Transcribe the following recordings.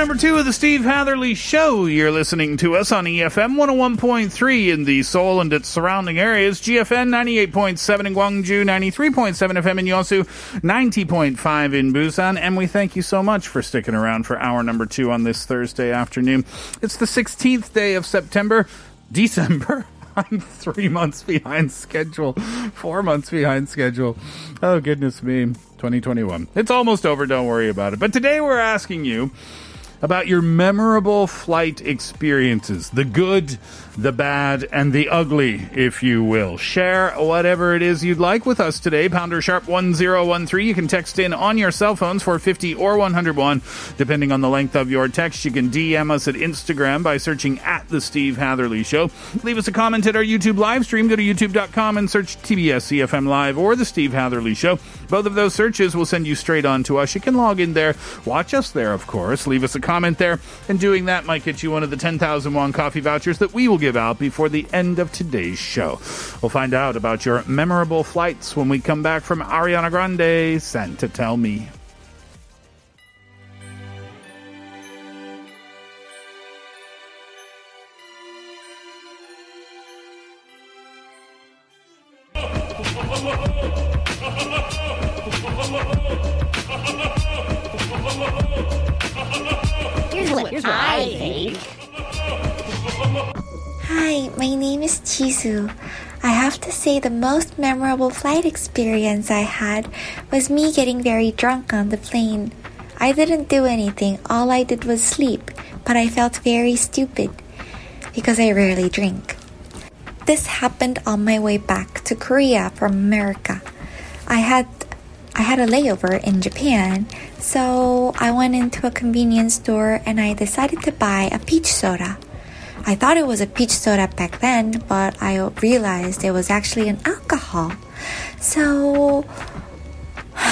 Number two of the Steve Hatherley Show. You're listening to us on EFM 101.3 in the Seoul and its surrounding areas, GFN 98.7 in Gwangju, 93.7 FM in Yosu, 90.5 in Busan, and we thank you so much for sticking around for hour number two on this Thursday afternoon. It's the 16th day of September, December. I'm three months behind schedule, four months behind schedule. Oh, goodness me. 2021. It's almost over. Don't worry about it. But today we're asking you about your memorable flight experiences the good, the bad, and the ugly, if you will. Share whatever it is you'd like with us today. Pounder sharp 1013. You can text in on your cell phones for 50 or 101, depending on the length of your text. You can DM us at Instagram by searching at The Steve Hatherley Show. Leave us a comment at our YouTube live stream. Go to youtube.com and search TBS EFM Live or The Steve Hatherley Show. Both of those searches will send you straight on to us. You can log in there, watch us there, of course. Leave us a comment there, and doing that might get you one of the 10,000 won coffee vouchers that we will give out before the end of today's show. We'll find out about your memorable flights when we come back from Ariana Grande, Santa Tell Me. Name. I have to say the most memorable flight experience I had was me getting very drunk on the plane. I didn't do anything, all I did was sleep, but I felt very stupid because I rarely drink. This happened on my way back to Korea from America. I had I had a layover in Japan, so I went into a convenience store and I decided to buy a peach soda. I thought it was a peach soda back then, but I realized it was actually an alcohol. So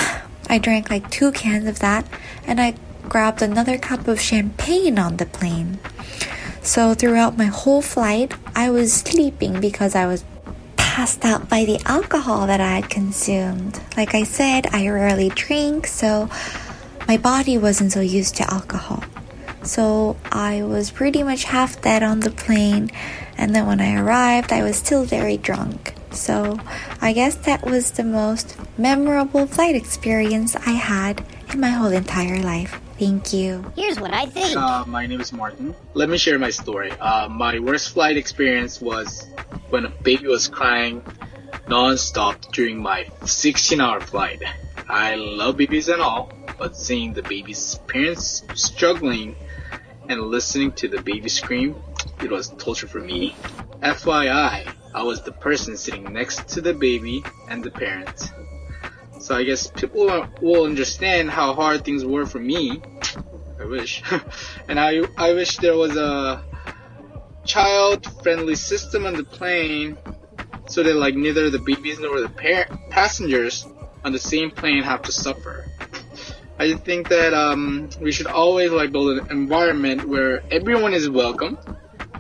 I drank like two cans of that and I grabbed another cup of champagne on the plane. So throughout my whole flight, I was sleeping because I was passed out by the alcohol that I had consumed. Like I said, I rarely drink, so my body wasn't so used to alcohol. So I was pretty much half dead on the plane, and then when I arrived, I was still very drunk. So I guess that was the most memorable flight experience I had in my whole entire life. Thank you. Here's what I think. Uh, my name is Martin. Let me share my story. Uh, my worst flight experience was when a baby was crying non-stop during my 16-hour flight. I love babies and all, but seeing the baby's parents struggling and listening to the baby scream, it was torture for me. FYI, I was the person sitting next to the baby and the parents. So I guess people will understand how hard things were for me. I wish. and I, I wish there was a child-friendly system on the plane so that like neither the babies nor the par- passengers on the same plane have to suffer. I think that um, we should always like build an environment where everyone is welcome.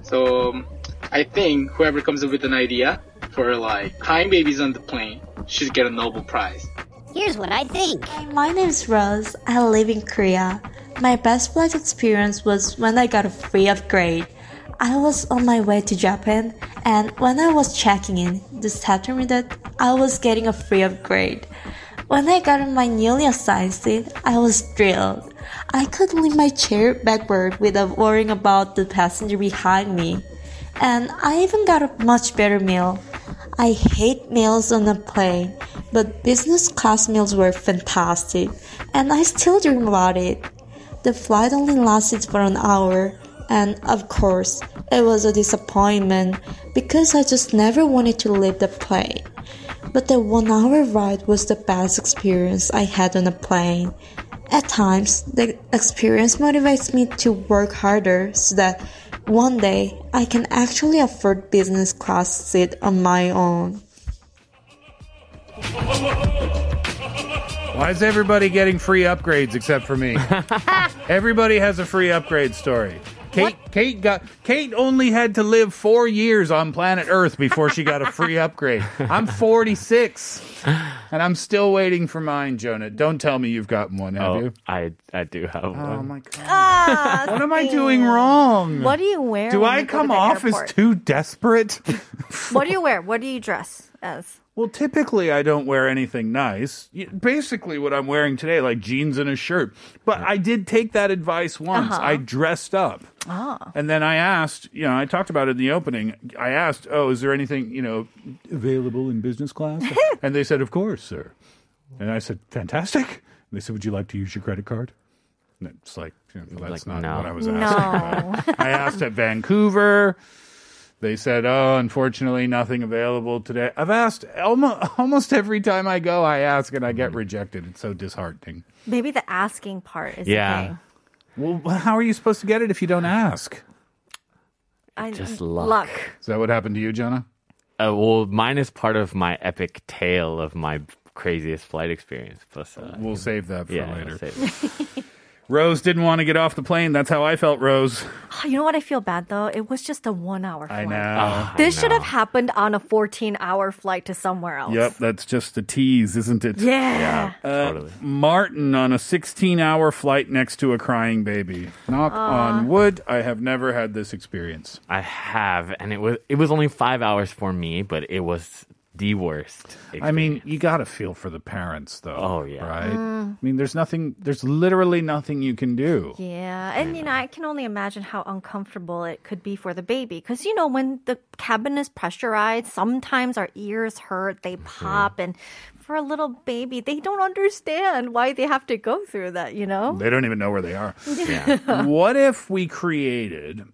So um, I think whoever comes up with an idea for like crying babies on the plane should get a Nobel Prize. Here's what I think. My name is Rose. I live in Korea. My best flight experience was when I got a free upgrade. I was on my way to Japan, and when I was checking in, this told me that I was getting a free upgrade. When I got in my newly assigned seat, I was thrilled. I could lean my chair backward without worrying about the passenger behind me. And I even got a much better meal. I hate meals on a plane, but business class meals were fantastic, and I still dream about it. The flight only lasted for an hour, and of course, it was a disappointment because I just never wanted to leave the plane. But the one hour ride was the best experience I had on a plane. At times, the experience motivates me to work harder so that one day I can actually afford business class seat on my own. Why is everybody getting free upgrades except for me? everybody has a free upgrade story. Kate, Kate got Kate only had to live four years on planet Earth before she got a free upgrade. I'm 46, and I'm still waiting for mine, Jonah. Don't tell me you've gotten one, have oh, you? I I do have Oh one. my god! Ah, What am I doing wrong? What do you wear? Do I you go to come off airport? as too desperate? What do you wear? What do you dress as? Well, typically I don't wear anything nice. Basically, what I'm wearing today, like jeans and a shirt. But I did take that advice once. Uh-huh. I dressed up. Oh. And then I asked, you know, I talked about it in the opening. I asked, oh, is there anything, you know, available in business class? and they said, of course, sir. And I said, fantastic. And they said, would you like to use your credit card? And it's like, you know, that's Like, not no. what I was asking. about. I asked at Vancouver. They said, "Oh, unfortunately, nothing available today." I've asked almost, almost every time I go. I ask and I get rejected. It's so disheartening. Maybe the asking part is Yeah. the thing. Well, how are you supposed to get it if you don't ask? I, Just luck. Is that what happened to you, Jonah? Uh, well, mine is part of my epic tale of my craziest flight experience. Plus, uh, We'll save that for yeah, later. I'll save it. Rose didn't want to get off the plane. That's how I felt, Rose. You know what I feel bad though? It was just a one hour flight. I know. Ah, This I should have happened on a 14 hour flight to somewhere else. Yep, that's just a tease, isn't it? Yeah. Uh, Totally. Martin on a 16 hour flight next to a crying baby. Knock on wood. I have never had this experience. I have, and it was it was only five hours for me, but it was the worst. I mean, you got to feel for the parents, though. Oh, yeah. Right? Mm. I mean, there's nothing, there's literally nothing you can do. Yeah, and you know, I can only imagine how uncomfortable it could be for the baby. Because, you know, when the cabin is pressurized, sometimes our ears hurt, they mm-hmm. pop, and for a little baby, they don't understand why they have to go through that, you know? They don't even know where they are. yeah. what if we created,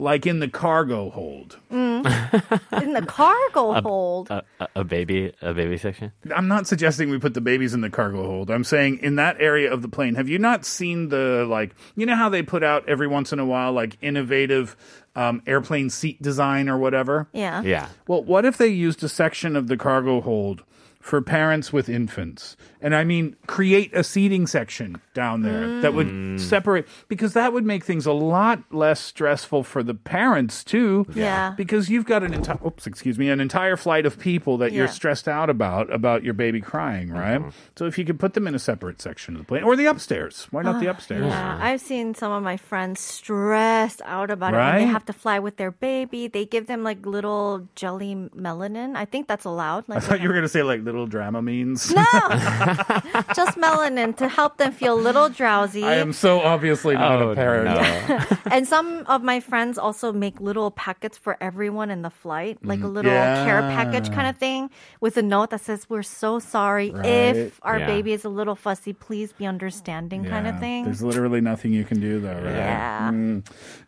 like in the cargo hold? In the cargo hold. a, a, a baby, a baby section. I'm not suggesting we put the babies in the cargo hold. I'm saying in that area of the plane, have you not seen the, like, you know how they put out every once in a while, like, innovative um, airplane seat design or whatever? yeah. Yeah. Well, what if they used a section of the cargo hold for parents with infants? And I mean, create a seating section down there that would mm. separate, because that would make things a lot less stressful for the parents too. Yeah. Because you've got an entire, oops, excuse me, an entire flight of people that you're stressed out about, about your baby crying, right? Mm-hmm. So if you could put them in a separate section of the plane or the upstairs, why not the ah, upstairs? Yeah, mm-hmm. I've seen some of my friends stressed out about it when they have to fly with their baby. They give them like little jelly melanin. I think that's allowed. Like I thought you were going to say like little Dramamines. no, just melanin to help them feel a little drowsy. I am so obviously not Oh, a parent. no. and some of my friends also make little packets for everyone in the flight, like a little Yeah. care package kind of thing with a note that says, We're so sorry Right. if our Yeah. baby is a little fussy, please be understanding kind of thing. There's literally nothing you can do though, right? Yeah. Mm.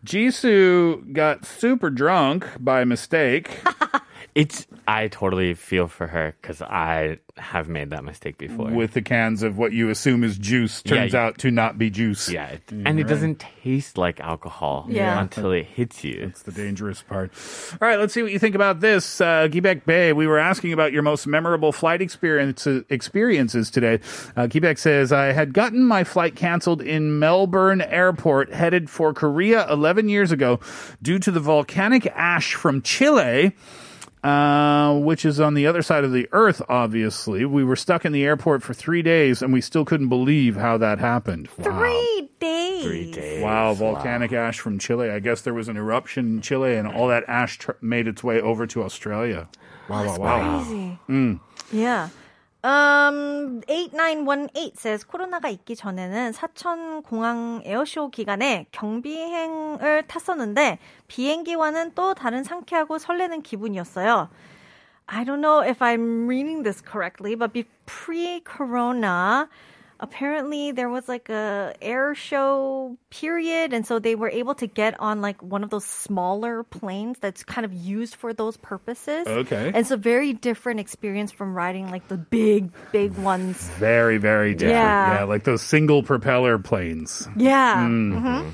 Jisoo got super drunk by mistake It's I totally feel for her because I have made that mistake before. with the cans of what you assume is juice Yeah, turns you- out to not be juice. yeah, it, and it doesn't taste like alcohol Yeah. until it hits you. That's the dangerous part. All right, let's see what you think about this. Uh, Quebec Bay, we were asking about your most memorable flight experience, experiences today. Uh, Quebec says, I had gotten my flight canceled in Melbourne Airport, headed for Korea 11 years ago due to the volcanic ash from Chile. Uh, which is on the other side of the earth, obviously. We were stuck in the airport for three days and we still couldn't believe how that happened. Wow. Three days. Three days. Wow, volcanic ash from Chile. I guess there was an eruption in Chile and all that ash tr- made its way over to Australia. Wow, wow, wow. Crazy. Mm. Yeah. Um, 8918 says 코로나가 있기 전에는 사천 공항 에어쇼 기간에 경비행을 탔었는데 비행기와는 또 다른 상쾌하고 설레는 기분이었어요. I don't know if I'm reading this correctly, but pre-corona, apparently there was like a air show period and so they were able to get on like one of those smaller planes that's kind of used for those purposes. Okay. And it's a very different experience from riding like the big, big ones. Very, very different. Yeah. Yeah, like those single propeller planes. Yeah. Mm. Mhm.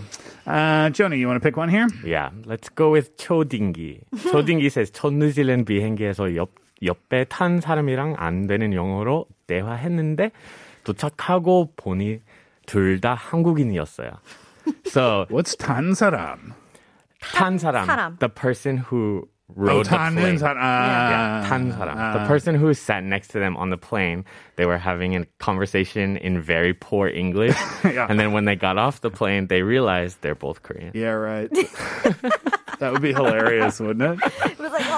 Uh, Joni, you want to pick one here? Yeah, let's go with 초딩기. 초딩기 says 첫 뉴질랜드 비행기에서 옆 옆에 탄 사람이랑 안 되는 영어로 대화했는데 도착하고 보니 둘 다 한국인이었어요. So what's 탄 사람? 탄 사람, 사람. the person who rode the 타는 plane. 사람. yeah, 아, 탄 사람. The 아. person who sat next to them on the plane, they were having a conversation in very poor English. Yeah. And then when they got off the plane, they realized they're both Korean. Yeah, right. that would be hilarious, wouldn't it?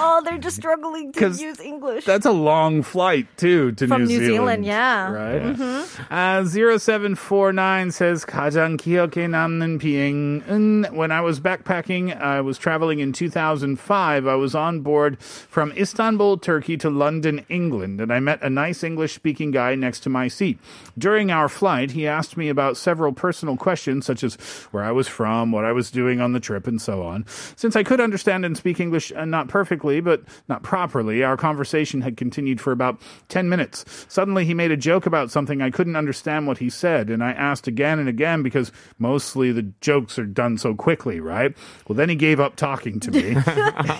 It was like, oh, they're just struggling to 'Cause use English. That's a long flight too to From New, New Zealand, yeah. Right. Mhm. Uh, 0749 says 가장 기억에 남는 비행은 when I was backpacking, I was traveling in 2005. I was on board from Istanbul, Turkey to London, England, and I met a nice English-speaking guy next to my seat. During our flight, he asked me about several personal questions such as where I was from, what I was doing on the trip, and so on. Since I could understand and speak English uh, not perfectly, but not properly, our conversation had continued for about 10 minutes. Suddenly, he made a joke about something I couldn't understand what he said, and I asked again and again because mostly the jokes are done so quickly, right? Well, then he gave up talking to me.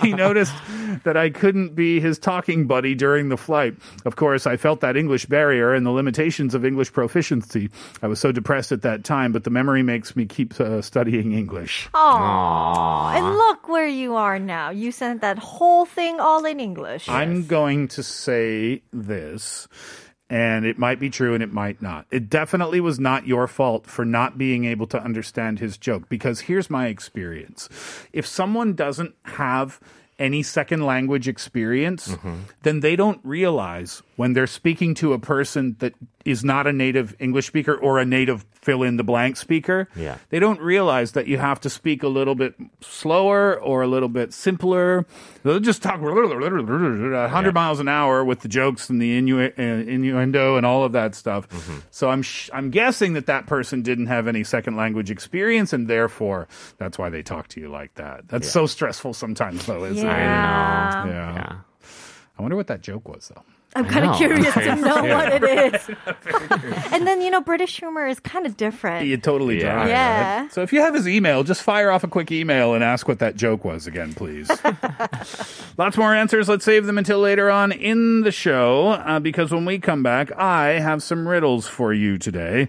he noticed that I couldn't be his talking buddy during the flight. Of course, I felt that English barrier and the limitations of English proficiency. I was so depressed at that time, but the memory makes me keep uh, studying English. Aww. And look where you are now. You sent that whole thing all in English. I'm going to say this, and it might be true and it might not. It definitely was not your fault for not being able to understand his joke because here's my experience. If someone doesn't have any second language experience, mm-hmm. then they don't realize when they're speaking to a person that is not a native English speaker or a native fill in the blank speaker, Yeah. they don't realize that you have to speak a little bit slower or a little bit simpler. They'll just talk 100 miles an hour with the jokes and the innu- uh, innuendo and all of that stuff. So I'm sh- I'm guessing that that person didn't have any second language experience and therefore that's why they talk to you like that. That's so stressful sometimes though, isn't it? Yeah. Yeah. I wonder what that joke was though. I'm kind of curious to know Yeah. what it is. and then, you know, British humor is kind of different. You totally Yeah. dry, Yeah. right? So if you have his email, just fire off a quick email and ask what that joke was again, please. Lots more answers. Let's save them until later on in the show uh, because when we come back, I have some riddles for you today.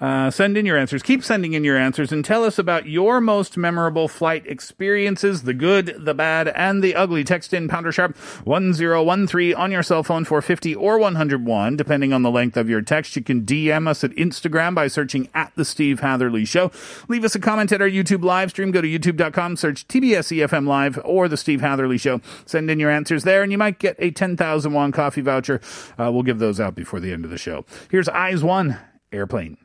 Uh, send in your answers. Keep sending in your answers and tell us about your most memorable flight experiences the good, the bad, and the ugly. Text in pounder sharp 1013 on your cell phone for 50 or 101, depending on the length of your text. You can DM us at Instagram by searching at The Steve Hatherley Show. Leave us a comment at our YouTube live stream. Go to youtube.com, search TBS EFM Live or The Steve Hatherley Show. Send in your answers there, and you might get a 10,000 won coffee voucher. Uh, we'll give those out before the end of the show. Here's IZ*ONE Airplane.